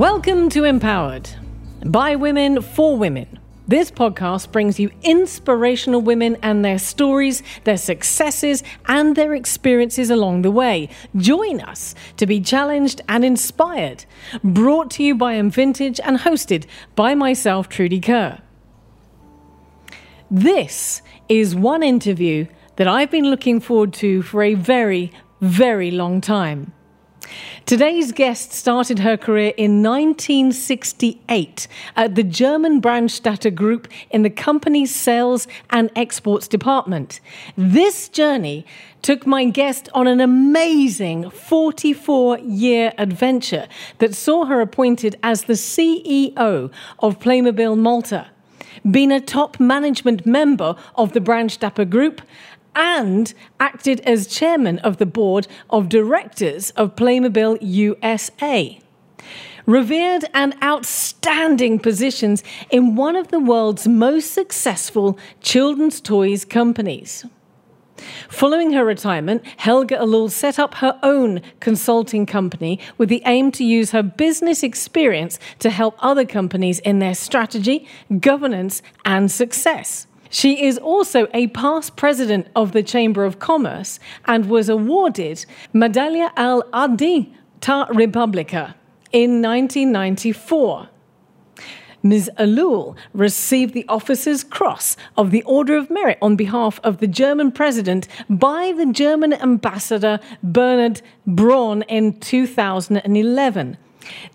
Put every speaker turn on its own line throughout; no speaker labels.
Welcome to Mpowered by women for women. This podcast brings you inspirational women and their stories, their successes, and their experiences along the way. Join us to be challenged and inspired. Brought to you by M Vintage and hosted by myself, Trudy Kerr. This is one interview that I've been looking forward to for a very, very long time. Today's guest started her career in 1968 at the German Brandstätter Group in the company's sales and exports department. This journey took my guest on an amazing 44 year adventure that saw her appointed as the CEO of Playmobil Malta been a top management member of the Brandstätter Group, and acted as chairman of the board of directors of Playmobil USA. Revered and outstanding positions in one of the world's most successful children's toys companies. Following her retirement, Helga Ellul set up her own consulting company with the aim to use her business experience to help other companies in their strategy, governance, and success. She is also a past president of the Chamber of Commerce and was awarded Medaglia al Adi ta Republica in 1994. Ms. Ellul received the Officer's Cross of the Order of Merit on behalf of the German President by the German Ambassador Bernhard Braun in 2011.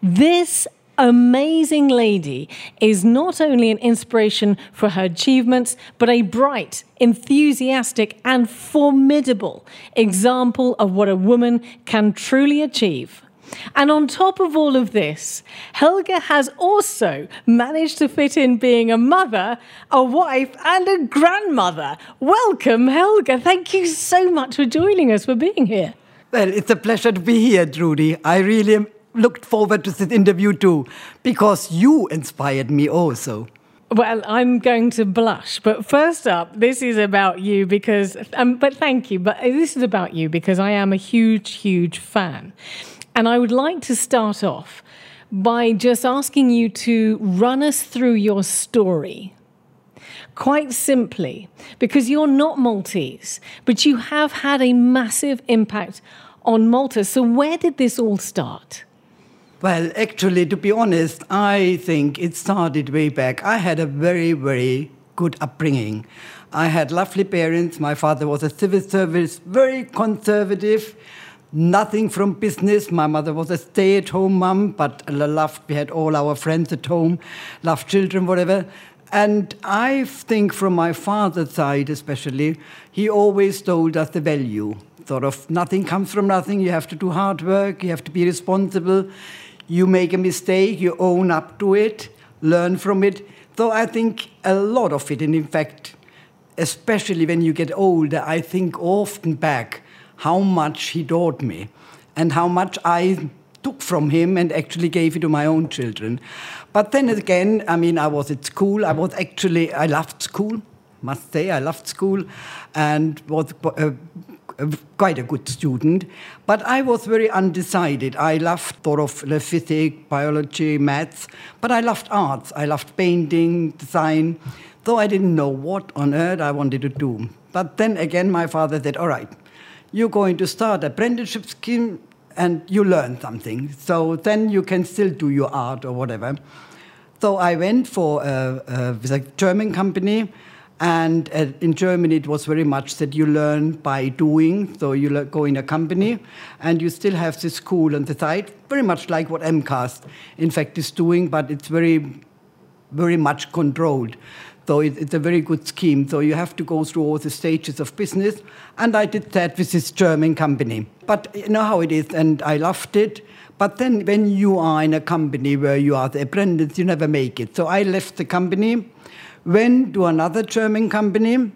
This amazing lady is not only an inspiration for her achievements, but a bright, enthusiastic, and formidable example of what a woman can truly achieve. And on top of all of this, Helga has also managed to fit in being a mother, a wife, and a grandmother. Welcome, Helga. Thank you so much for joining us, for being here.
Well, it's a pleasure to be here, Trudy. I really am looked forward to this interview too, because you inspired me also.
Well, I'm going to blush, but first up, this is about you because, um, but thank you, but this is about you because I am a huge, huge fan. And I would like to start off by just asking you to run us through your story. Quite simply, because you're not Maltese, but you have had a massive impact on Malta. So, where did this all start?
Well, actually, to be honest, I think it started way back. I had a very, very good upbringing. I had lovely parents. My father was a civil service, very conservative, nothing from business. My mother was a stay at home mom, but loved, we had all our friends at home, loved children, whatever. And I think from my father's side, especially, he always told us the value. Sort of nothing comes from nothing. You have to do hard work, you have to be responsible you make a mistake, you own up to it, learn from it. So I think a lot of it, and in fact, especially when you get older, I think often back how much he taught me and how much I took from him and actually gave it to my own children. But then again, I mean, I was at school. I was actually, I loved school, must say, I loved school and was uh, quite a good student, but I was very undecided. I loved sort of physics, biology, maths, but I loved arts. I loved painting, design, though I didn't know what on earth I wanted to do. But then again, my father said, all right, you're going to start apprenticeship scheme and you learn something. So then you can still do your art or whatever. So I went for a, a, a German company and uh, in Germany, it was very much that you learn by doing. So you go in a company, and you still have the school on the side, very much like what MCAST, in fact, is doing, but it's very, very much controlled. So it, it's a very good scheme. So you have to go through all the stages of business, and I did that with this German company. But you know how it is, and I loved it. But then when you are in a company where you are the apprentice, you never make it. So I left the company went to another German company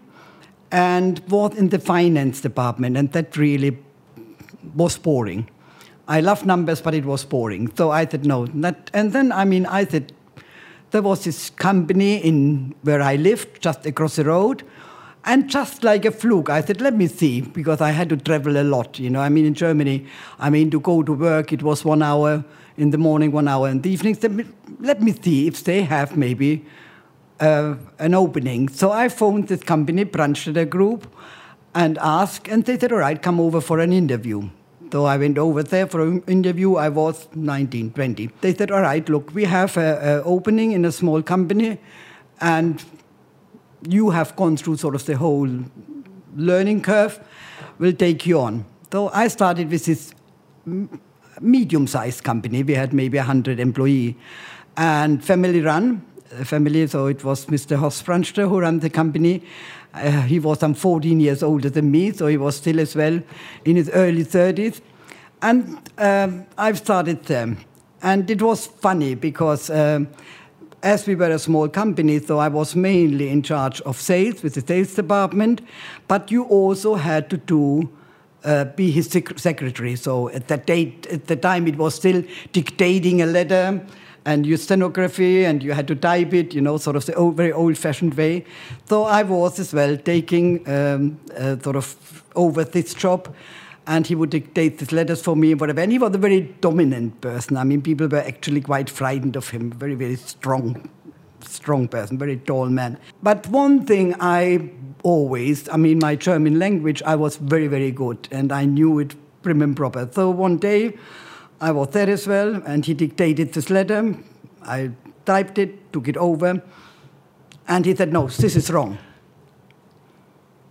and was in the finance department, and that really was boring. I love numbers, but it was boring. So I said no. And then, I mean, I said there was this company in where I lived, just across the road, And just like a fluke, I said, let me see, because I had to travel a lot. You know, I mean, in Germany, I mean, to go to work, it was one hour in the morning, one hour in the evening. So let me see if they have maybe uh, an opening. So I phoned this company, Brandstätter Group, and asked, and they said, all right, come over for an interview. So I went over there for an interview. I was 19, 20. They said, all right, look, we have an opening in a small company, and you have gone through sort of the whole learning curve. We'll take you on. So I started with this medium-sized company. We had maybe 100 employee and family run. Family, so it was Mr. Horst Brandstätter who ran the company. Uh, he was some 14 years older than me, so he was still as well in his early 30s. And um, I've started them. And it was funny because um, as we were a small company, so I was mainly in charge of sales with the sales department, but you also had to do uh, be his sec secretary. So at that date, at the time, it was still dictating a letter and use stenography, and you had to type it, you know, sort of the old, very old-fashioned way. So I was as well taking um, uh, sort of over this job, and he would dictate these letters for me and whatever. And he was a very dominant person. I mean, people were actually quite frightened of him. Very, very strong, strong person, very tall man. But one thing I always, I mean, my German language, I was very, very good, and I knew it prim and proper. So one day, I was there as well, and he dictated this letter. I typed it, took it over, and he said, No, this is wrong.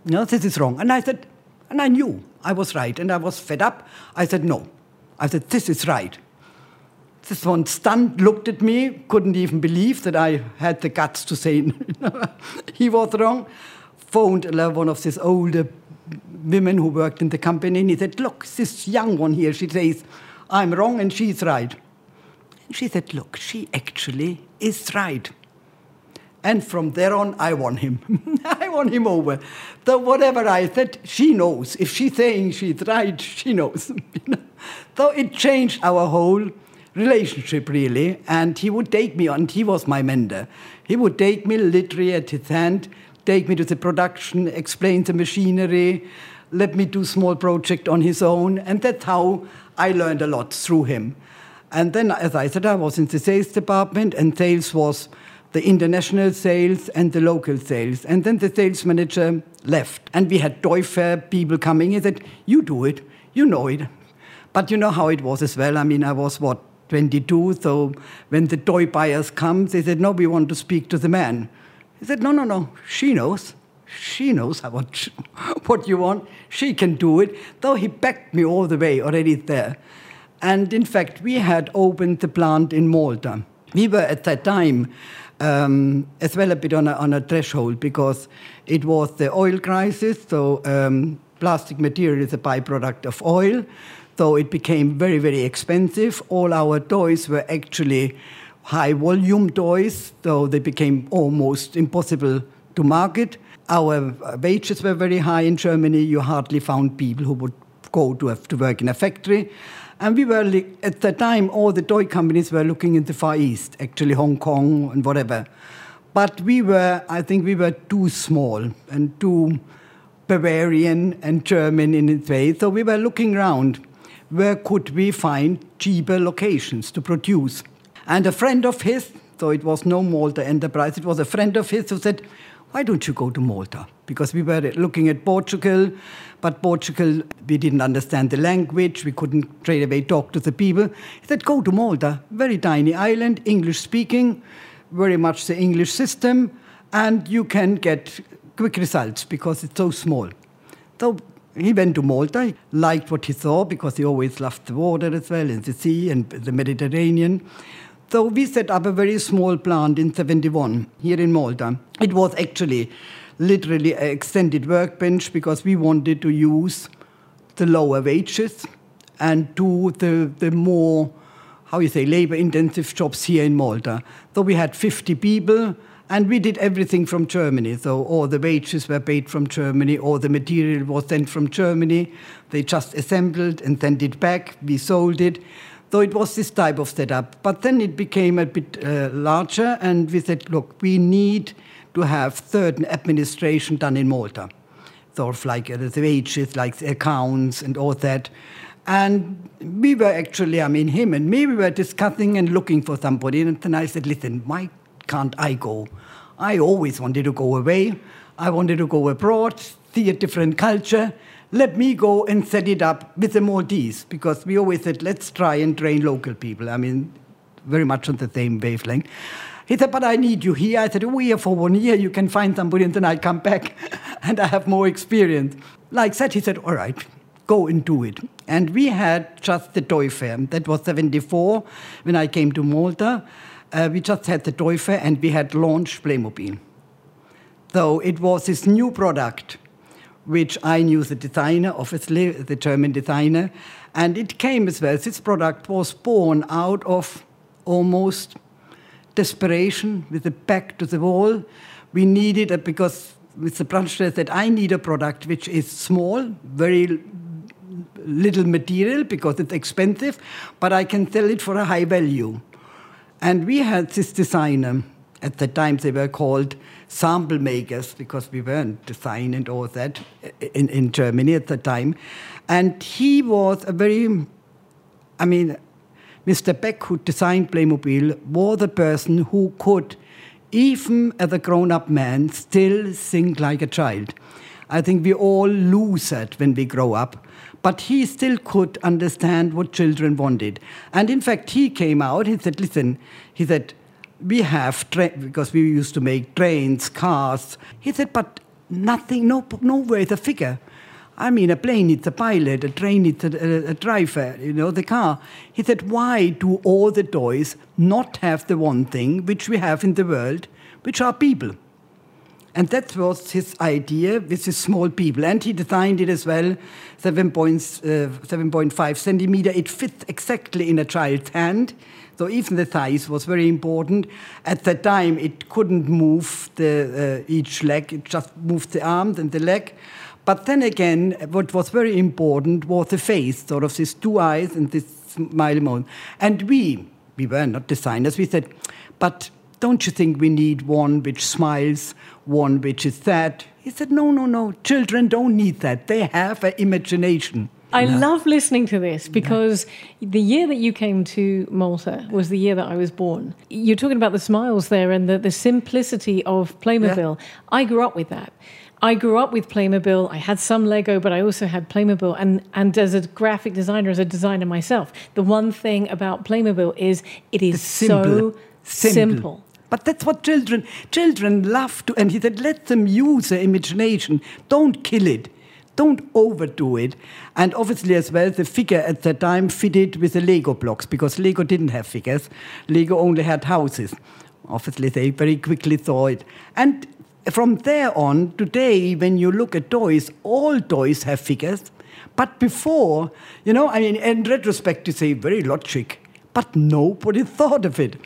No, this is wrong. And I said, and I knew I was right, and I was fed up. I said, No. I said, This is right. This one stunned, looked at me, couldn't even believe that I had the guts to say he was wrong. Phoned one of these older women who worked in the company, and he said, Look, this young one here, she says, I'm wrong and she's right. And she said, Look, she actually is right. And from there on, I won him. I won him over. So whatever I said, she knows. If she's saying she's right, she knows. so it changed our whole relationship, really. And he would take me on. He was my mentor. He would take me literally at his hand, take me to the production, explain the machinery, let me do small project on his own. And that's how I learned a lot through him. And then, as I said, I was in the sales department, and sales was the international sales and the local sales. And then the sales manager left, and we had toy fair people coming. He said, You do it, you know it. But you know how it was as well. I mean, I was what, 22, so when the toy buyers come, they said, No, we want to speak to the man. He said, No, no, no, she knows. She knows what, what you want. She can do it. Though he backed me all the way already there. And in fact, we had opened the plant in Malta. We were at that time um, as well a bit on a, on a, threshold because it was the oil crisis. So um, plastic material is a byproduct of oil. So it became very, very expensive. All our toys were actually high volume toys, so they became almost impossible to market. Our wages were very high in Germany. You hardly found people who would go to, have to work in a factory. And we were, at the time, all the toy companies were looking in the Far East, actually Hong Kong and whatever. But we were, I think we were too small and too Bavarian and German in its way. So we were looking around. Where could we find cheaper locations to produce? And a friend of his, so it was no Malta enterprise, it was a friend of his who said, why don't you go to Malta? Because we were looking at Portugal, but Portugal, we didn't understand the language, we couldn't straight away talk to the people. He said, go to Malta, very tiny island, English speaking, very much the English system, and you can get quick results because it's so small. So he went to Malta, he liked what he saw because he always loved the water as well, and the sea and the Mediterranean. So we set up a very small plant in 71 here in Malta. It was actually literally an extended workbench because we wanted to use the lower wages and do the, the more, how you say, labor intensive jobs here in Malta. So we had 50 people and we did everything from Germany. So all the wages were paid from Germany, all the material was sent from Germany. They just assembled and sent it back. We sold it. So it was this type of setup. But then it became a bit uh, larger, and we said, look, we need to have certain administration done in Malta. Sort of like uh, the wages, like the accounts and all that. And we were actually, I mean, him and me, we were discussing and looking for somebody. And then I said, listen, why can't I go? I always wanted to go away. I wanted to go abroad, see a different culture. Let me go and set it up with the Maltese because we always said, let's try and train local people. I mean, very much on the same wavelength. He said, but I need you here. I said, oh, here for one year, you can find somebody and then I come back and I have more experience. Like that, he said, all right, go and do it. And we had just the toy fair. That was 74 when I came to Malta. Uh, we just had the toy fair and we had launched Playmobil. So it was this new product, which I knew the designer, obviously, the German designer. And it came as well. This product was born out of almost desperation with the back to the wall. We needed it because the branch said, I need a product which is small, very little material because it's expensive, but I can sell it for a high value. And we had this designer. At the time, they were called sample makers because we weren't design and all that in, in Germany at the time. And he was a very, I mean, Mr. Beck, who designed Playmobil, was the person who could, even as a grown up man, still think like a child. I think we all lose that when we grow up. But he still could understand what children wanted. And in fact, he came out, he said, listen, he said, we have, tra- because we used to make trains, cars. He said, but nothing, no, nowhere is a figure. I mean, a plane needs a pilot, a train needs a, a, a, driver, you know, the car. He said, why do all the toys not have the one thing which we have in the world, which are people? And that was his idea with his small people. And he designed it as well, 7.5 uh, centimeter. It fits exactly in a child's hand. So even the thighs was very important. At that time, it couldn't move the, uh, each leg. It just moved the arms and the leg. But then again, what was very important was the face, sort of these two eyes and this smile mouth. And we, we were not designers, we said, but don't you think we need one which smiles, one which is sad? He said, no, no, no, children don't need that. They have an imagination.
I no. love listening to this because no. the year that you came to Malta was the year that I was born. You're talking about the smiles there and the, the simplicity of Playmobil. Yeah. I grew up with that. I grew up with Playmobil. I had some Lego, but I also had Playmobil. And, and as a graphic designer, as a designer myself, the one thing about Playmobil is it is simple. so simple. simple.
But that's what children children love to. And he said, let them use their imagination. Don't kill it. Don't overdo it. And obviously, as well, the figure at that time fitted with the Lego blocks because Lego didn't have figures. Lego only had houses. Obviously, they very quickly saw it. And from there on, today, when you look at toys, all toys have figures. But before, you know, I mean, in retrospect, you say very logic, but nobody thought of it.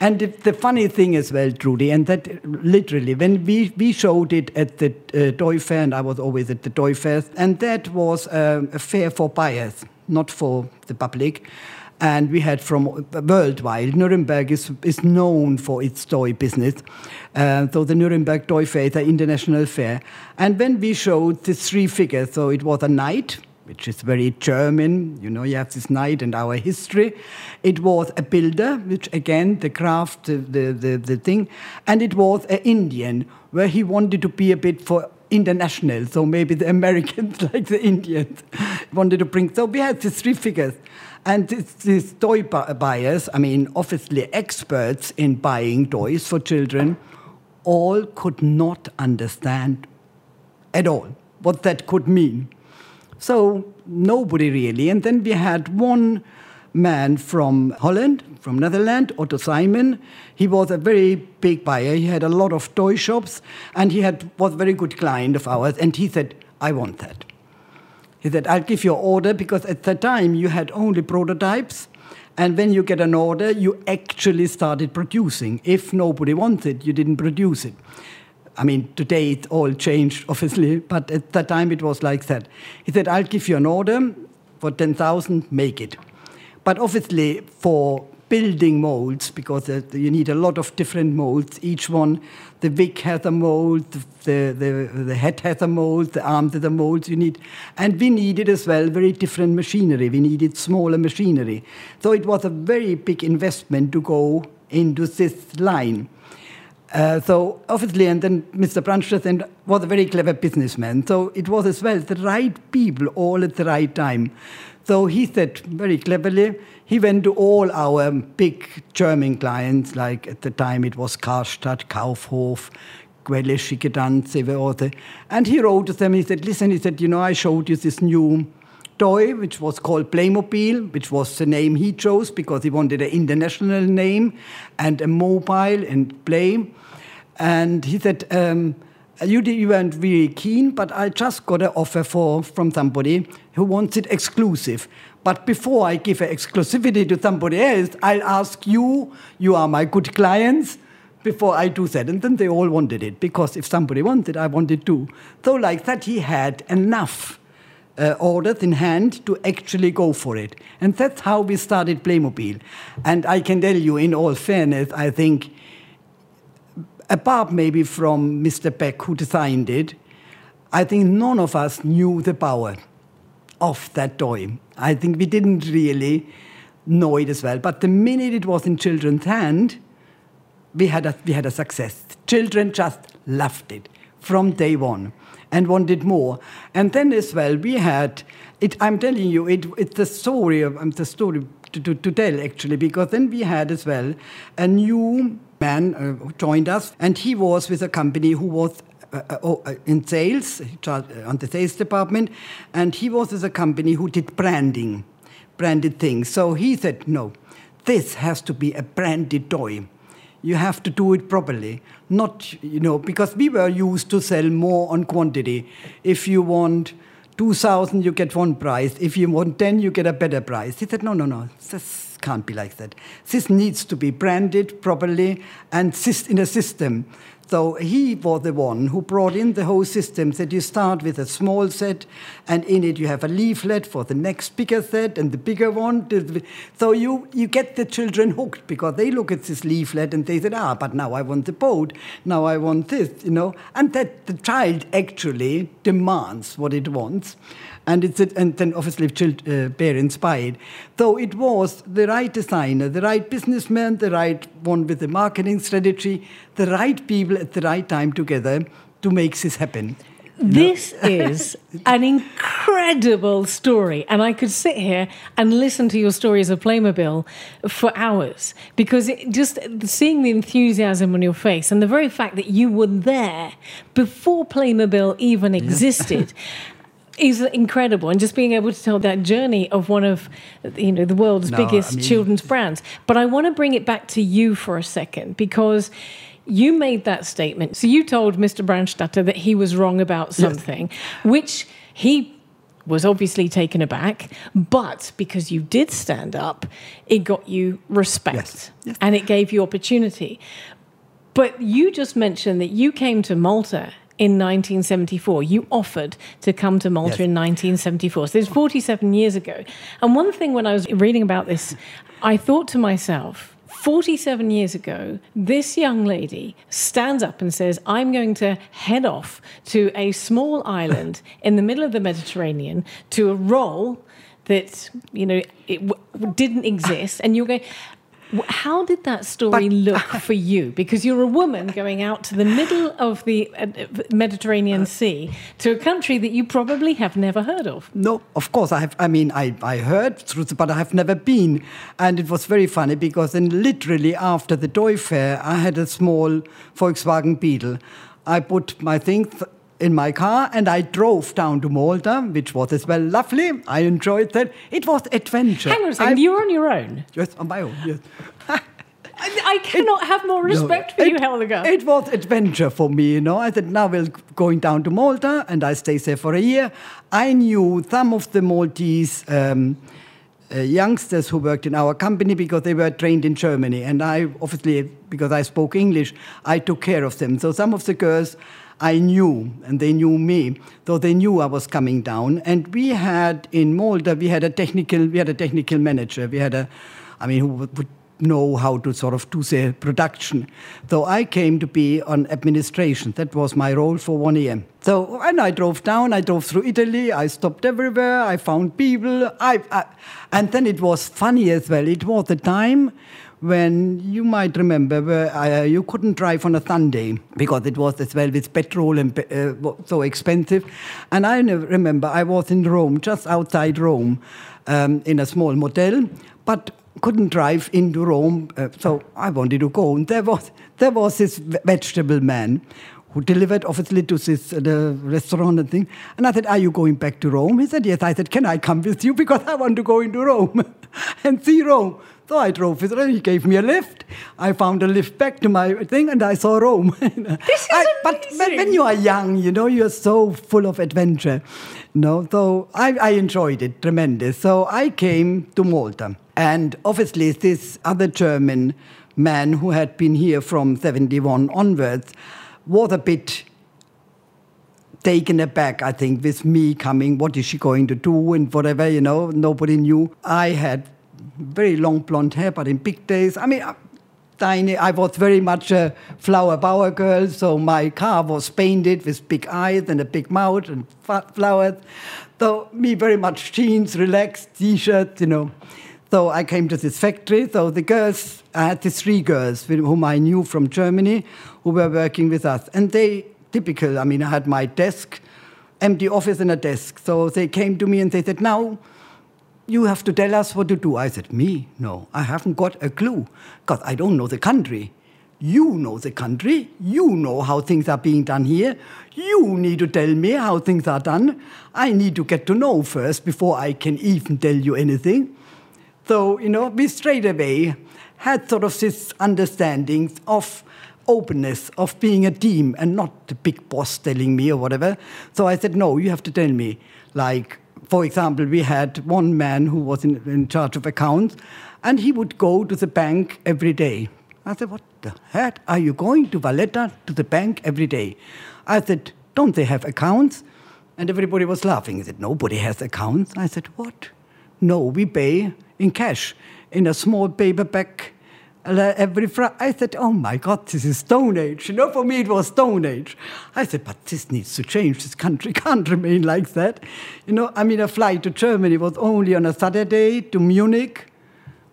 And the funny thing as well, Trudy, and that literally, when we, we showed it at the uh, toy fair, and I was always at the toy fair, and that was uh, a fair for buyers, not for the public and we had from worldwide. Nuremberg is, is known for its toy business. Uh, so the Nuremberg Toy Fair is an international fair. And when we showed the three figures, so it was a knight, which is very German, you know, you have this knight and our history. It was a builder, which again, the craft, the, the, the, the thing. And it was an Indian, where he wanted to be a bit for international. So maybe the Americans, like the Indians, wanted to bring. So we had these three figures. And these toy buyers, I mean, obviously experts in buying toys for children, all could not understand at all what that could mean. So nobody really. And then we had one man from Holland, from Netherlands, Otto Simon. He was a very big buyer. He had a lot of toy shops, and he had was a very good client of ours. And he said, "I want that." He said, I'll give you an order because at the time you had only prototypes. And when you get an order, you actually started producing. If nobody wanted, you didn't produce it. I mean, today it all changed, obviously, but at that time it was like that. He said, I'll give you an order for 10,000, make it. But obviously, for building molds, because you need a lot of different molds, each one, the wick has a mold, the, the, the head has a mold, the arms has a mold you need. And we needed as well very different machinery. We needed smaller machinery. So it was a very big investment to go into this line. Uh, so obviously, and then Mr. Brandstätter was a very clever businessman. So it was as well the right people all at the right time. So he said very cleverly, he went to all our big German clients, like at the time it was Karstadt, Kaufhof, Quelle Schickedanz, and he wrote to them, he said, listen, he said, you know, I showed you this new toy, which was called Playmobil, which was the name he chose because he wanted an international name and a mobile and play. And he said, um, you, you weren't really keen, but I just got an offer for, from somebody who wants it exclusive. But before I give exclusivity to somebody else, I'll ask you, you are my good clients, before I do that. And then they all wanted it, because if somebody wanted, I wanted too. So like that, he had enough uh, orders in hand to actually go for it. And that's how we started Playmobil. And I can tell you, in all fairness, I think apart maybe from Mr. Beck, who designed it, I think none of us knew the power of that toy. I think we didn't really know it as well. But the minute it was in children's hand, we had a, we had a success. Children just loved it from day one and wanted more. And then as well, we had it. I'm telling you, it, it's the story of um, the story to, to, to tell actually, because then we had as well a new man uh, joined us, and he was with a company who was uh, uh, oh, uh, in sales, uh, on the sales department, and he was with a company who did branding, branded things. So he said, no, this has to be a branded toy. You have to do it properly. Not, you know, because we were used to sell more on quantity. If you want 2,000, you get one price. If you want 10, you get a better price. He said, no, no, no. This can't be like that. This needs to be branded properly and in a system. So he was the one who brought in the whole system that you start with a small set, and in it you have a leaflet for the next bigger set and the bigger one. So you, you get the children hooked because they look at this leaflet and they say, ah, but now I want the boat, now I want this, you know. And that the child actually demands what it wants and it's and then obviously uh, parents buy it. So it was the right designer, the right businessman, the right one with the marketing strategy, the right people at the right time together to make this happen.
This is an incredible story, and I could sit here and listen to your stories of Playmobil for hours because it, just seeing the enthusiasm on your face and the very fact that you were there before Playmobil even existed. is incredible and just being able to tell that journey of one of you know the world's no, biggest I mean, children's brands but i want to bring it back to you for a second because you made that statement so you told mr brandstätter that he was wrong about something yes. which he was obviously taken aback but because you did stand up it got you respect yes. Yes. and it gave you opportunity but you just mentioned that you came to malta in 1974. You offered to come to Malta yes. in 1974. So is 47 years ago. And one thing when I was reading about this, I thought to myself, 47 years ago, this young lady stands up and says, I'm going to head off to a small island in the middle of the Mediterranean to a role that, you know, it w- didn't exist. And you're going, how did that story but, look for you? Because you're a woman going out to the middle of the uh, Mediterranean Sea to a country that you probably have never heard of.
No, of course I have. I mean, I, I heard through, but I have never been. And it was very funny because then literally after the toy fair, I had a small Volkswagen Beetle. I put my things in my car and I drove down to Malta, which was as well lovely. I enjoyed that. It was adventure.
Hang on a second, you were on your own?
Yes, on my own, yes.
I cannot it, have more respect no, for you, Helga.
It was adventure for me, you know. I said, now we're going down to Malta, and I stay there for a year. I knew some of the Maltese um, uh, youngsters who worked in our company because they were trained in Germany, and I obviously, because I spoke English, I took care of them. So some of the girls I knew, and they knew me, though they knew I was coming down. And we had in Malta, we had a technical, we had a technical manager. We had a, I mean, who would know how to sort of do the production. So I came to be on administration. That was my role for one year. So and I drove down. I drove through Italy. I stopped everywhere. I found people. I, I and then it was funny as well. It was the time when you might remember where uh, you couldn't drive on a Sunday because it was as well with petrol and uh, so expensive. And I remember I was in Rome, just outside Rome, um, in a small motel, but couldn't drive into Rome, uh, so I wanted to go. And there was there was this vegetable man who delivered obviously to this uh, the restaurant and thing. And I said, "Are you going back to Rome?" He said, "Yes." I said, "Can I come with you because I want to go into Rome and see Rome." So I drove with him. He gave me a lift. I found a lift back to my thing, and I saw Rome.
this is
I,
amazing.
But when you are young, you know, you're so full of adventure. No, so I, I enjoyed it tremendous. So I came to Malta, and obviously this other German man who had been here from 71 onwards was a bit taken aback, I think, with me coming. What is she going to do and whatever, you know, nobody knew. I had very long blonde hair, but in big days. I mean, tiny. I was very much a flower power girl, so my car was painted with big eyes and a big mouth and flowers. So me very much jeans, relaxed t-shirts, you know. So I came to this factory. So the girls, I had these three girls whom I knew from Germany who were working with us. And they, typical, I mean, I had my desk, empty office and a desk. So they came to me and they said, now you have to tell us what to do. I said, Me? No, I haven't got a clue because I don't know the country. You know the country. You know how things are being done here. You need to tell me how things are done. I need to get to know first before I can even tell you anything. So, you know, we straight away had sort of this understanding of openness, of being a team and not the big boss telling me or whatever. So I said, No, you have to tell me. Like, for example, we had one man who was in, in charge of accounts, and he would go to the bank every day. I said, What the heck? Are you going to Valletta to the bank every day? I said, Don't they have accounts? And everybody was laughing. He said, Nobody has accounts. I said, What? No, we pay in cash in a small paper bag every Friday. I said, oh my God, this is Stone Age. You know, for me it was Stone Age. I said, but this needs to change. This country can't remain like that. You know, I mean, a flight to Germany was only on a Saturday to Munich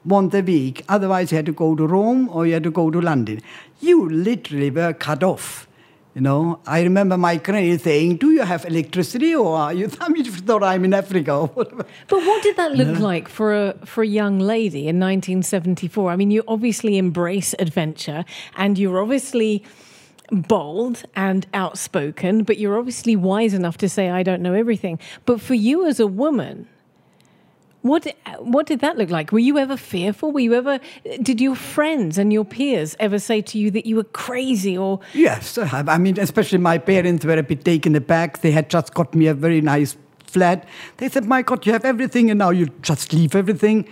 once a week. Otherwise, you had to go to Rome or you had to go to London. You literally were cut off. You know, I remember my granny saying, "Do you have electricity, or are you?" I mean, thought I'm in Africa or whatever.
But what did that look like for a for a young lady in 1974? I mean, you obviously embrace adventure, and you're obviously bold and outspoken, but you're obviously wise enough to say, "I don't know everything." But for you as a woman, what what did that look like? Were you ever fearful? Were you ever did your friends and your peers ever say to you that you were crazy or
Yes, uh, I mean especially my parents were a bit taken aback. They had just got me a very nice flat. They said, "My God, you have everything, and now you just leave everything."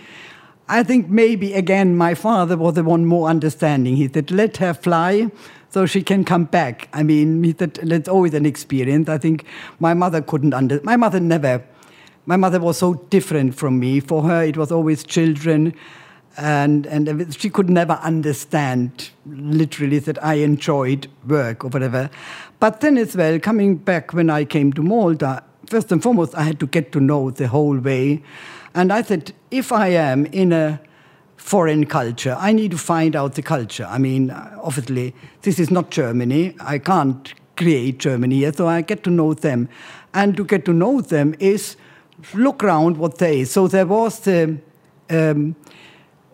I think maybe again my father was the one more understanding. He said, "Let her fly." So she can come back. I mean, he said, that's always an experience. I think my mother couldn't under. My mother never my mother was so different from me. For her, it was always children, and and she could never understand literally that I enjoyed work or whatever. But then as well, coming back when I came to Malta, first and foremost, I had to get to know the whole way, and I said, if I am in a foreign culture. I need to find out the culture. I mean, obviously, this is not Germany. I can't create Germany here, so I get to know them. And to get to know them is look around what there is. So there was the um,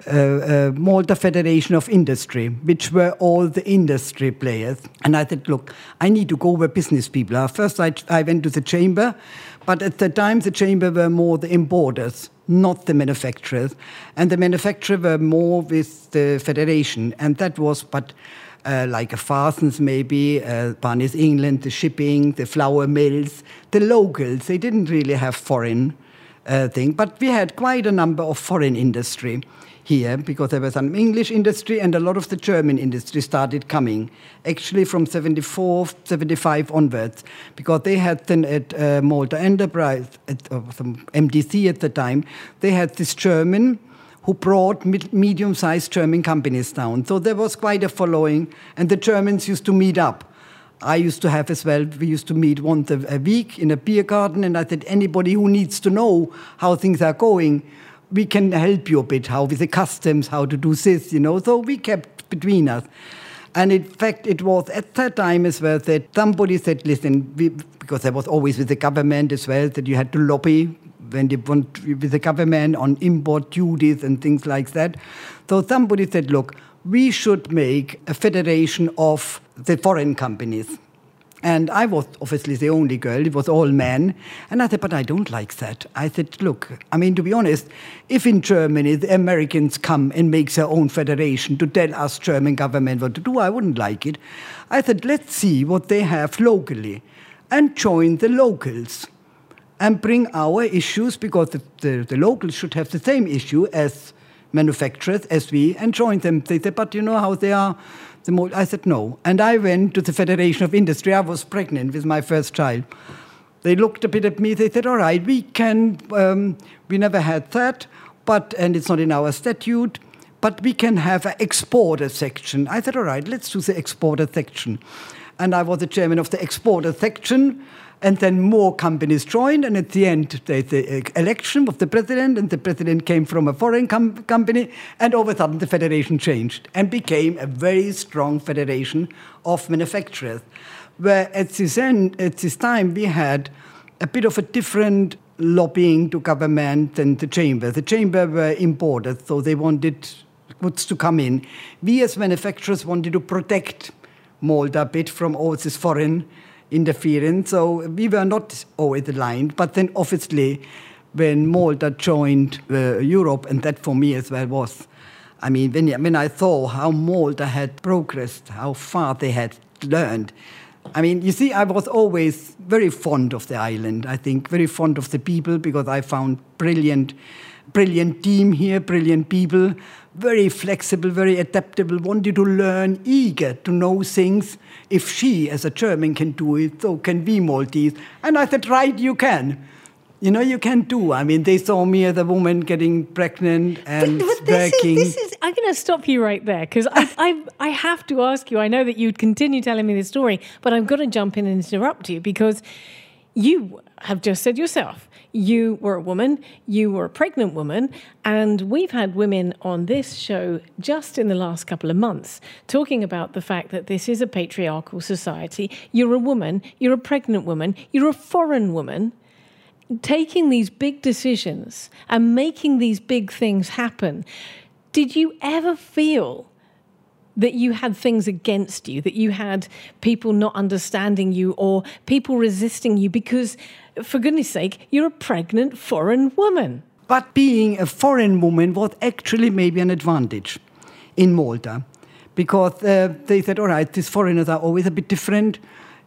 uh, uh, Malta Federation of Industry, which were all the industry players. And I said, look, I need to go where business people are. First, I, I went to the chamber, but at the time, the chamber were more the importers, not the manufacturers. And the manufacturers were more with the federation. And that was, but uh, like a Farsons maybe, uh, Barnes England, the shipping, the flour mills, the locals. They didn't really have foreign uh, thing, but we had quite a number of foreign industry. here because there was an English industry and a lot of the German industry started coming, actually from 74, 75 onwards, because they had then at uh, Malta Enterprise, at uh, MDC at the time, they had this German who brought medium sized German companies down. So there was quite a following, and the Germans used to meet up. I used to have as well, we used to meet once a, week in a beer garden, and I said, anybody who needs to know how things are going, we can help you a bit, how with the customs, how to do this, you know. So we kept between us. And in fact, it was at that time as well that somebody said, listen, we, because there was always with the government as well, that you had to lobby when they want with the government on import duties and things like that. So somebody said, look, we should make a federation of the foreign companies. And I was obviously the only girl, it was all men. And I said, but I don't like that. I said, look, I mean, to be honest, if in Germany the Americans come and make their own federation to tell us German government what to do, I wouldn't like it. I said, let's see what they have locally and join the locals and bring our issues because the, the, the locals should have the same issue as manufacturers as we and join them. They said, but you know how they are the mold. I said, no. And I went to the Federation of Industry. I was pregnant with my first child. They looked a bit at me. They said, all right, we can, um, we never had that, but, and it's not in our statute, but we can have an exporter section. I said, all right, let's do the exporter section. And I was the chairman of the exporter section and then more companies joined, and at the end, there's the election of the president, and the president came from a foreign com company, and all of a sudden the federation changed and became a very strong federation of manufacturers. Where at this, end, at this time we had a bit of a different lobbying to government than the chamber. The chamber were imported, so they wanted goods to come in. We as manufacturers wanted to protect Malta a bit from all this foreign interference. So we were not always aligned. But then obviously, when Malta joined uh, Europe, and that for me as well was, I mean, when, when I saw how Malta had progressed, how far they had learned, I mean, you see, I was always very fond of the island. I think very fond of the people because I found brilliant, brilliant team here, brilliant people, very flexible, very adaptable, wanted to learn, eager to know things. If she, as a German, can do it, so can we Maltese. And I said, right, you can. You know, you can do. I mean, they saw me as a woman getting pregnant and but, but this working.
Is, this is, I'm going to stop you right there because I, I, I have to ask you. I know that you'd continue telling me this story, but I'm going to jump in and interrupt you because you have just said yourself you were a woman, you were a pregnant woman, and we've had women on this show just in the last couple of months talking about the fact that this is a patriarchal society. You're a woman, you're a pregnant woman, you're a foreign woman. Taking these big decisions and making these big things happen, did you ever feel that you had things against you, that you had people not understanding you or people resisting you because, for goodness sake, you're a pregnant foreign woman.
But being a foreign woman was actually maybe an advantage in Malta because uh, they said, all right, these foreigners are always a bit different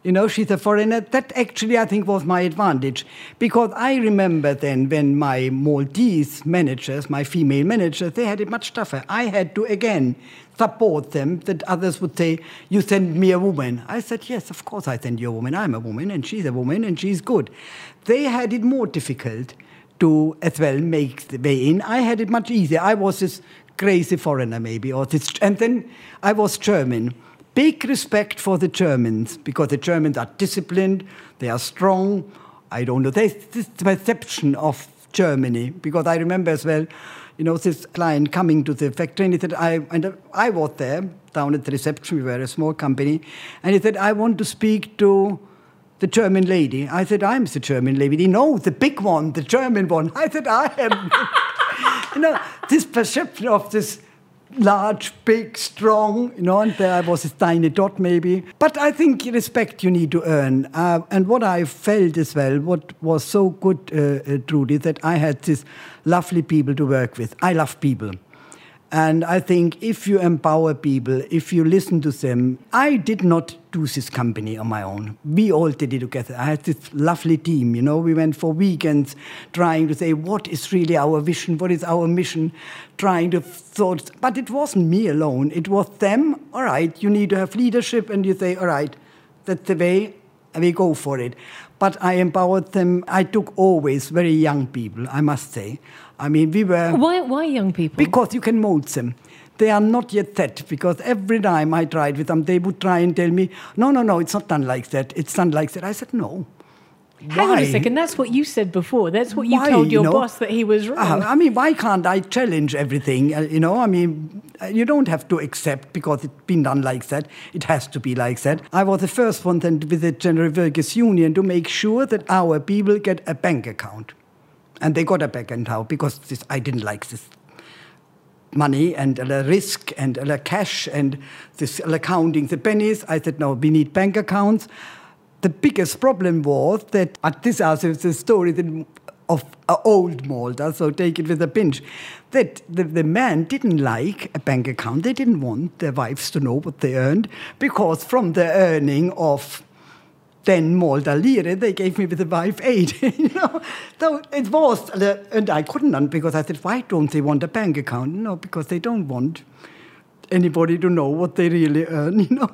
you know, she's a foreigner. That actually, I think, was my advantage. Because I remember then when my Maltese managers, my female managers, they had it much tougher. I had to, again, support them that others would say, You send me a woman. I said, Yes, of course I send you a woman. I'm a woman, and she's a woman, and she's good. They had it more difficult to, as well, make the way in. I had it much easier. I was this crazy foreigner, maybe, or this, and then I was German big respect for the Germans because the Germans are disciplined, they are strong. I don't know. This perception of Germany because I remember as well, you know, this client coming to the factory and he said, I, and I was there down at the reception, we were a small company, and he said, I want to speak to the German lady. I said, I'm the German lady. No, the big one, the German one. I said, I am. you know, this perception of this large, big, strong, you know, and there I was a tiny dot maybe. But I think respect you need to earn. Uh, and what I felt as well, what was so good, uh, uh, Trudy, that I had these lovely people to work with. I love people. And I think if you empower people, if you listen to them, I did not do this company on my own. We all did it together. I had this lovely team, you know. We went for weekends trying to say, what is really our vision? What is our mission? Trying to thought, but it wasn't me alone. It was them. All right, you need to have leadership, and you say, all right, that's the way, we go for it. But I empowered them. I took always very young people, I must say. I mean, we were.
Why, why young people?
Because you can mold them. They are not yet set because every time I tried with them, they would try and tell me, no, no, no, it's not done like that. It's done like that. I said, no.
Hang on a second. That's what you said before. That's what you
Why,
told your
you know?
boss that he was wrong.
Uh, I mean, why can't I challenge everything? Uh, you know, I mean, uh, you don't have to accept because it's been done like that. It has to be like that. I was the first one then with the General Workers Union to make sure that our people get a bank account. And they got a bank account because this, I didn't like this money and uh, risk and uh, cash and this uh, counting the pennies. I said, no, we need bank accounts. The biggest problem was that, at this is the story that, of uh, old Malta, so take it with a pinch, that the, the men didn't like a bank account. They didn't want their wives to know what they earned because from the earning of 10 Malta lire, they gave me with the wife eight. you know? So it was, uh, and I couldn't because I said, why don't they want a bank account? No, because they don't want anybody to know what they really earn, you know.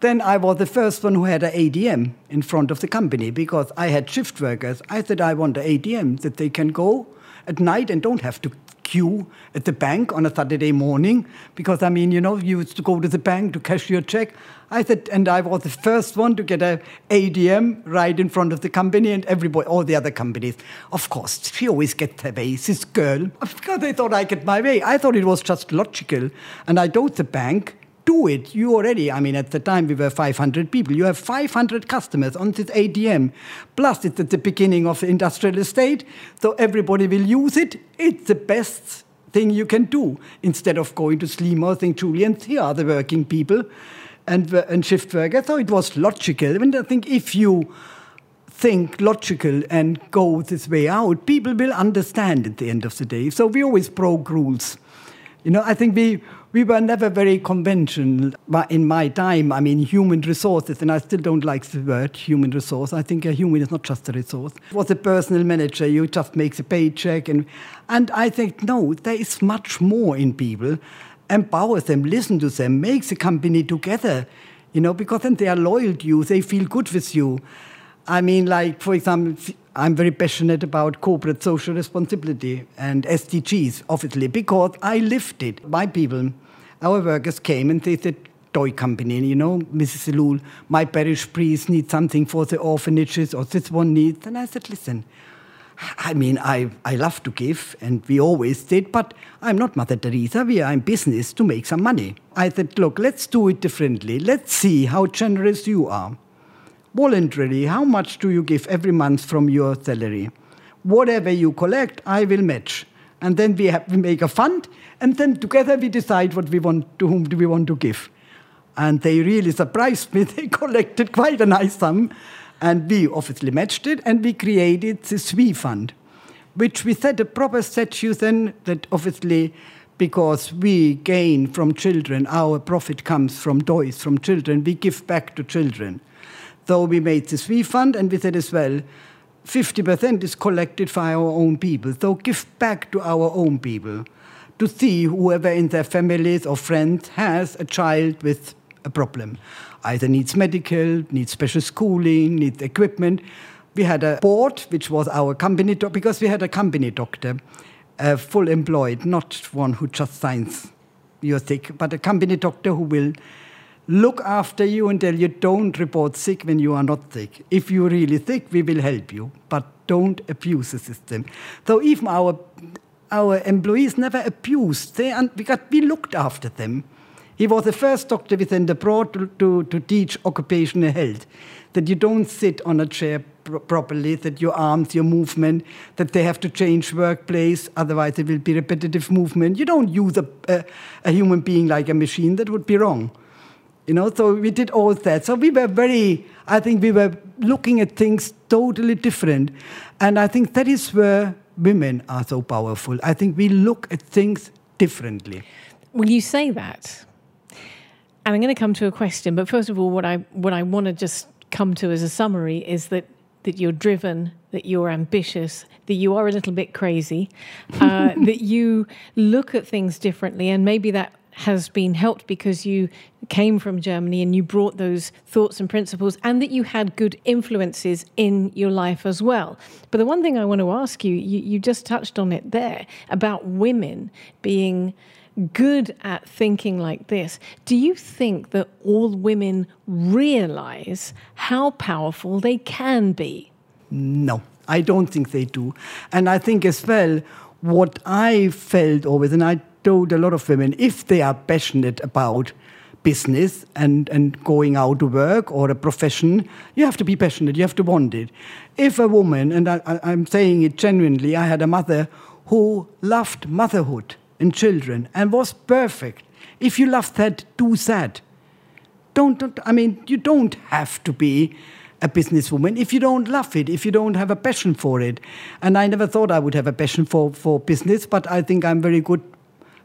Then I was the first one who had an ATM in front of the company because I had shift workers. I said I want an ATM that they can go at night and don't have to queue at the bank on a Saturday morning because I mean, you know, you used to go to the bank to cash your check. I said, and I was the first one to get an ATM right in front of the company and everybody, all the other companies. Of course, she always gets her way, this girl. Because they thought I get my way. I thought it was just logical. And I told the bank, do it. You already, I mean, at the time we were 500 people. You have 500 customers on this ATM. Plus, it's at the beginning of the industrial estate, so everybody will use it. It's the best thing you can do instead of going to Sliema, St. Julian's. Here are the working people and, and shift workers. So it was logical. And I think if you think logical and go this way out, people will understand at the end of the day. So we always broke rules. You know, I think we we were never very conventional in my time. I mean, human resources, and I still don't like the word human resource. I think a human is not just a resource. It was a personal manager, you just make the paycheck. And, and I think, no, there is much more in people. Empower them, listen to them, make the company together, you know, because then they are loyal to you, they feel good with you. I mean, like, for example, I'm very passionate about corporate social responsibility and SDGs, obviously, because I lived it. My people, our workers came and they said, toy company, you know, Mrs. Ellul, my parish priest needs something for the orphanages, or this one needs. And I said, listen, I mean, I, I love to give, and we always did, but I'm not Mother Teresa. We are in business to make some money. I said, look, let's do it differently. Let's see how generous you are voluntarily, how much do you give every month from your salary? Whatever you collect, I will match. And then we, have, we make a fund, and then together we decide what we want to whom do we want to give. And they really surprised me. They collected quite a nice sum, and we obviously matched it, and we created this We Fund, which we set a proper statute then that obviously because we gain from children, our profit comes from toys from children, we give back to children. So we made this We Fund, and we said as well, 50% is collected for our own people. So give back to our own people to see whoever in their families or friends has a child with a problem. Either needs medical, needs special schooling, needs equipment. We had a board, which was our company, doctor, because we had a company doctor, uh, full employed, not one who just signs you're sick, but a company doctor who will look after you until you don't report sick when you are not sick. If you're really sick, we will help you, but don't abuse the system. So even our our employees never abused. They because we looked after them. He was the first doctor within the board to, to, to teach occupational health, that you don't sit on a chair pr properly, that your arms, your movement, that they have to change workplace, otherwise it will be repetitive movement. You don't use a, a, a human being like a machine, that would be wrong. You know, so we did all that. So we were very, I think we were looking at things totally different. And I think that is where women are so powerful. I think we look at things differently.
Well, you say that, and I'm going to come to a question. But first of all, what I what I want to just come to as a summary is that that you're driven, that you're ambitious, that you are a little bit crazy, uh, that you look at things differently, and maybe that has been helped because you came from Germany and you brought those thoughts and principles, and that you had good influences in your life as well. But the one thing I want to ask you, you, you just touched on it there about women being good at thinking like this. Do you think that all women realize how powerful they can be?
No, I don't think they do. And I think as well, what I felt always, and I told a lot of women, if they are passionate about business and, and going out to work or a profession, you have to be passionate, you have to want it. If a woman, and I, I'm saying it genuinely, I had a mother who loved motherhood and children and was perfect. If you love that, do that. Don't, don't, I mean, you don't have to be a businesswoman if you don't love it, if you don't have a passion for it. And I never thought I would have a passion for, for business, but I think I'm very good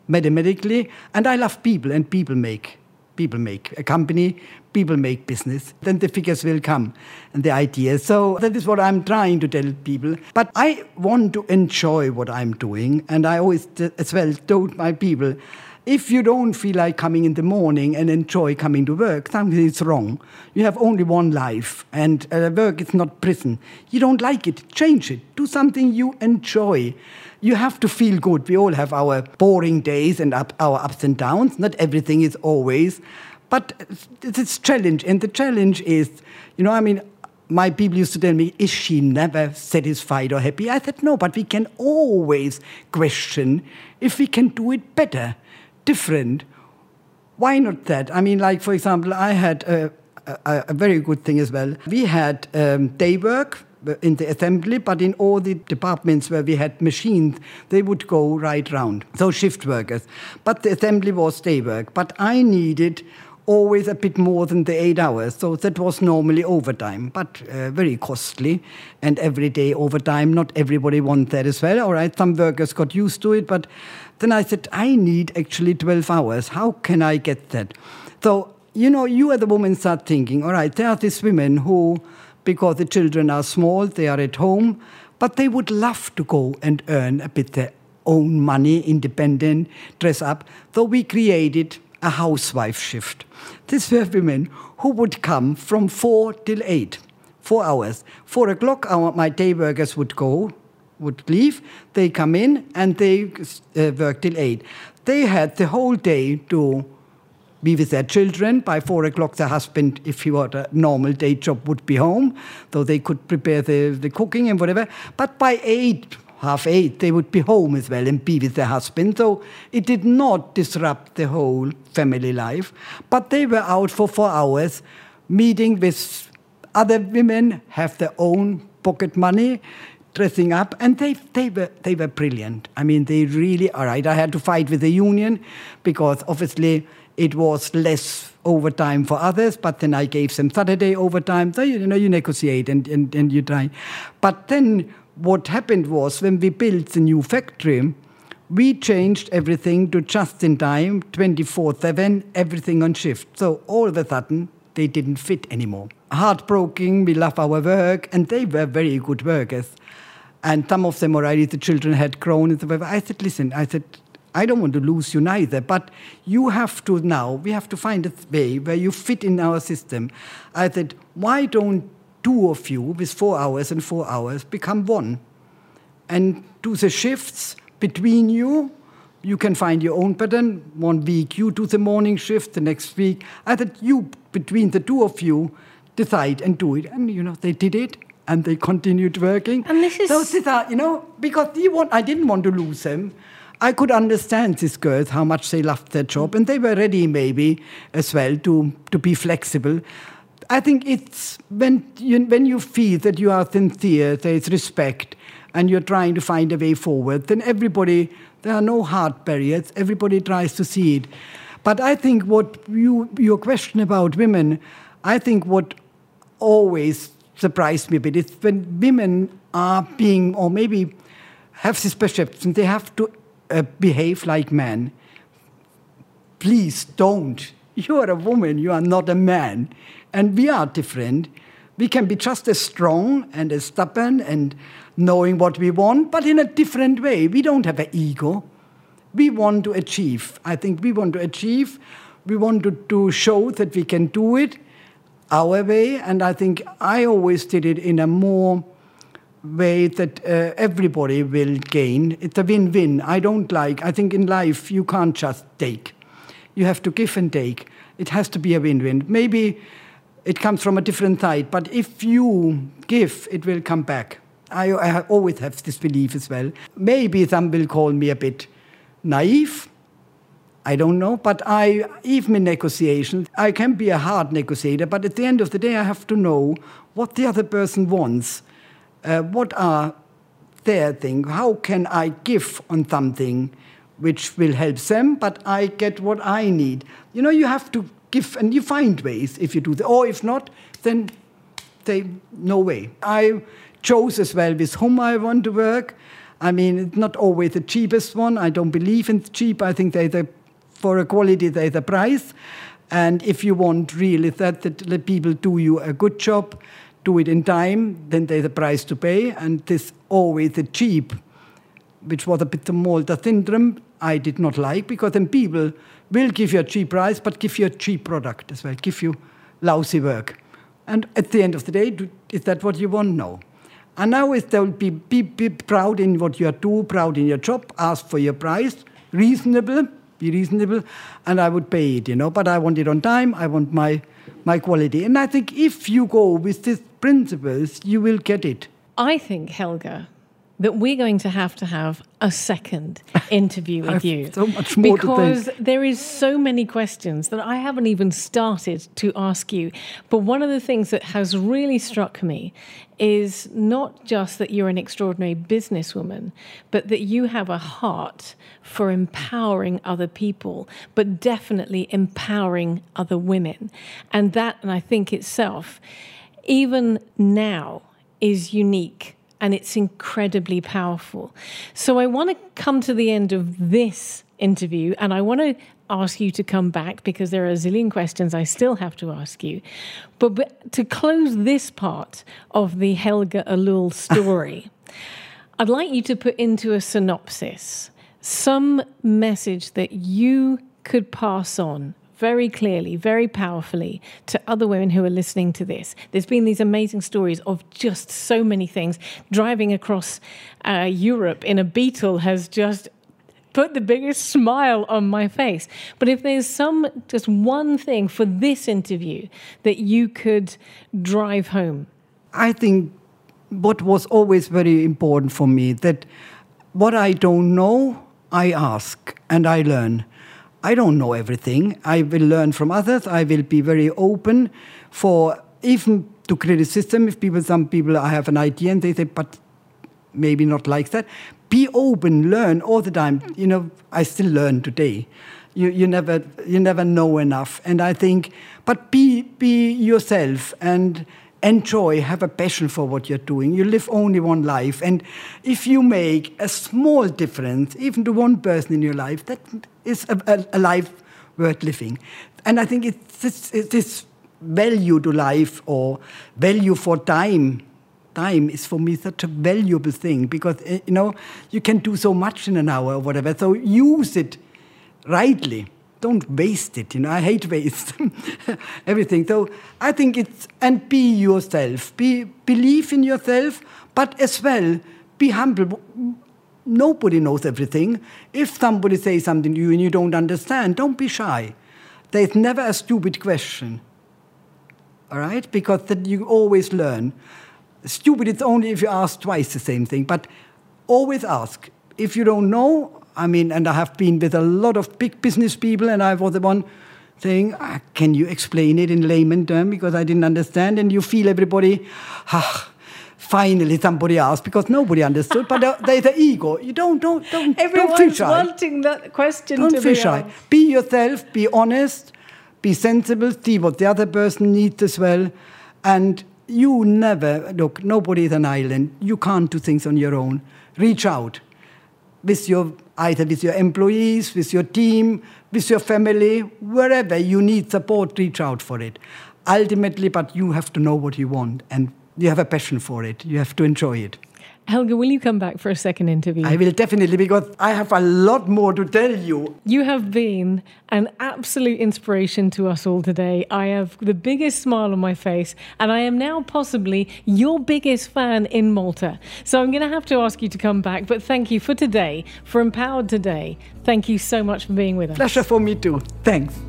mathematically, and I love people, and people make. People make a company, people make business. Then the figures will come and the ideas. So that is what I'm trying to tell people. But I want to enjoy what I'm doing, and I always as well told my people if you don't feel like coming in the morning and enjoy coming to work, something is wrong. You have only one life, and uh, work is not prison. You don't like it, change it. Do something you enjoy. You have to feel good. We all have our boring days and up, our ups and downs. Not everything is always. But it's a challenge, and the challenge is, you know, I mean, my people used to tell me, is she never satisfied or happy? I said, no, but we can always question if we can do it better different, why not that? I mean, like, for example, I had a, a, a very good thing as well. We had um, day work in the assembly, but in all the departments where we had machines, they would go right round. So shift workers. But the assembly was day work. But I needed always a bit more than the eight hours. So that was normally overtime, but uh, very costly and everyday overtime. Not everybody wants that as well. All right, some workers got used to it, but then I said, I need actually 12 hours. How can I get that? So, you know, you as a woman start thinking, all right, there are these women who, because the children are small, they are at home, but they would love to go and earn a bit their own money, independent, dress up. So we created a housewife shift. These were women who would come from four till eight, four hours. Four o'clock, our, my day workers would go, would leave. They come in and they uh, work till eight. They had the whole day to be with their children. By four o'clock, the husband, if he had a normal day job, would be home, though they could prepare the, the cooking and whatever. But by eight, half eight, they would be home as well and be with their husband. So it did not disrupt the whole family life. But they were out for four hours, meeting with other women, have their own pocket money, dressing up, and they, they, were, they were brilliant. I mean, they really are right. I had to fight with the union because obviously it was less overtime for others, but then I gave them Saturday overtime. So, you know, you negotiate and, and, and you try. But then what happened was when we built the new factory, we changed everything to just in time, 24 7, everything on shift. So all of a sudden, they didn't fit anymore. Heartbroken, we love our work, and they were very good workers. And some of them already, the children had grown. And so I said, listen, I said, I don't want to lose you neither, but you have to now, we have to find a way where you fit in our system. I said, why don't two of you with four hours and four hours become one? And do the shifts between you. You can find your own pattern. One week you do the morning shift, the next week. Uh, I said, you, between the two of you, decide and do it. And, you know, they did it and they continued working.
And this is.
So, Siddha, you know, because you want, I didn't want to lose them. I could understand these girls, how much they loved their job, and they were ready, maybe, as well, to, to be flexible. I think it's when you, when you feel that you are sincere, there is respect, and you're trying to find a way forward, then everybody, there are no hard barriers, everybody tries to see it. But I think what you, your question about women, I think what always surprised me a bit is when women are being, or maybe have this perception, they have to uh, behave like men. please don't. You are a woman, you are not a man. And we are different. We can be just as strong and as stubborn and knowing what we want, but in a different way. We don't have an ego. We want to achieve. I think we want to achieve. We want to, to show that we can do it our way. And I think I always did it in a more way that uh, everybody will gain. It's a win win. I don't like, I think in life you can't just take, you have to give and take. It has to be a win win. Maybe it comes from a different side, but if you give, it will come back. I, I always have this belief as well. Maybe some will call me a bit naive. I don't know, but I, even in negotiations, I can be a hard negotiator, but at the end of the day, I have to know what the other person wants. Uh, what are their things? How can I give on something which will help them, but I get what I need? You know, you have to give, and you find ways if you do that. Or if not, then they, no way. I chose as well with whom I want to work. I mean, it's not always the cheapest one. I don't believe in cheap. I think they the for a quality there's a price. And if you want really that, that the people do you a good job, do it in time, then there's a price to pay. And this always the cheap, which was a bit the Malta syndrome, I did not like because then people will give you a cheap price, but give you a cheap product as well, give you lousy work. And at the end of the day, is that what you want? No. And now is there will be, be, be proud in what you doing, proud in your job, ask for your price, reasonable, be reasonable, and I would pay it, you know. But I want it on time, I want my, my quality. And I think if you go with these principles, you will get it.
I think, Helga, that we're going to have to have a second interview with you.
So much more
because there is so many questions that I haven't even started to ask you. But one of the things that has really struck me is not just that you're an extraordinary businesswoman, but that you have a heart for empowering other people, but definitely empowering other women. And that, and I think itself, even now, is unique and it's incredibly powerful. So I want to come to the end of this interview and I want to ask you to come back because there are a zillion questions I still have to ask you. But, but to close this part of the Helga Ellul story, I'd like you to put into a synopsis some message that you could pass on very clearly, very powerfully to other women who are listening to this. There's been these amazing stories of just so many things. Driving across uh, Europe in a Beetle has just put the biggest smile on my face. But if there's some, just one thing for this interview that you could drive home.
I think what was always very important for me that what I don't know, I ask and I learn. I don't know everything. I will learn from others. I will be very open for even to criticism. If people, some people, I have an idea and they say, but maybe not like that. Be open, learn all the time. You know, I still learn today. You, you never you never know enough. And I think, but be be yourself and enjoy, have a passion for what you're doing. You live only one life. And if you make a small difference, even to one person in your life, that is a, a, a life worth living. And I think it's this, it's this value to life or value for time. Time is for me such a valuable thing because, eh, you know, you can do so much in an hour or whatever. So use it rightly don't waste it. You know, I hate waste everything. So I think it's and be yourself. Be believe in yourself, but as well be humble. Nobody knows everything. If somebody says something to you and you don't understand, don't be shy. There's never a stupid question. All right, because that you always learn. Stupid it's only if you ask twice the same thing, but always ask. If you don't know, I mean, and I have been with a lot of big business people, and I was the one saying, ah, Can you explain it in layman terms? Because I didn't understand. And you feel everybody, ah, finally somebody asked because nobody understood. but uh, there's the ego. You don't, don't, don't,
Everyone's
don't shy.
wanting that question
don't
to
feel
be
shy.
asked.
Be yourself, be honest, be sensible, see what the other person needs as well. And you never, look, nobody is an island. You can't do things on your own. Reach out with your either with your employees, with your team, with your family, wherever you need support, reach out for it. Ultimately, but you have to know what you want and you have a passion for it. You have to enjoy it.
Helga, will you come back for a second interview?
I will definitely because I have a lot more to tell you.
You have been an absolute inspiration to us all today. I have the biggest smile on my face, and I am now possibly your biggest fan in Malta. So I'm going to have to ask you to come back. But thank you for today, for Mpowered Today. Thank you so much for being with us.
Pleasure for me too. Thanks.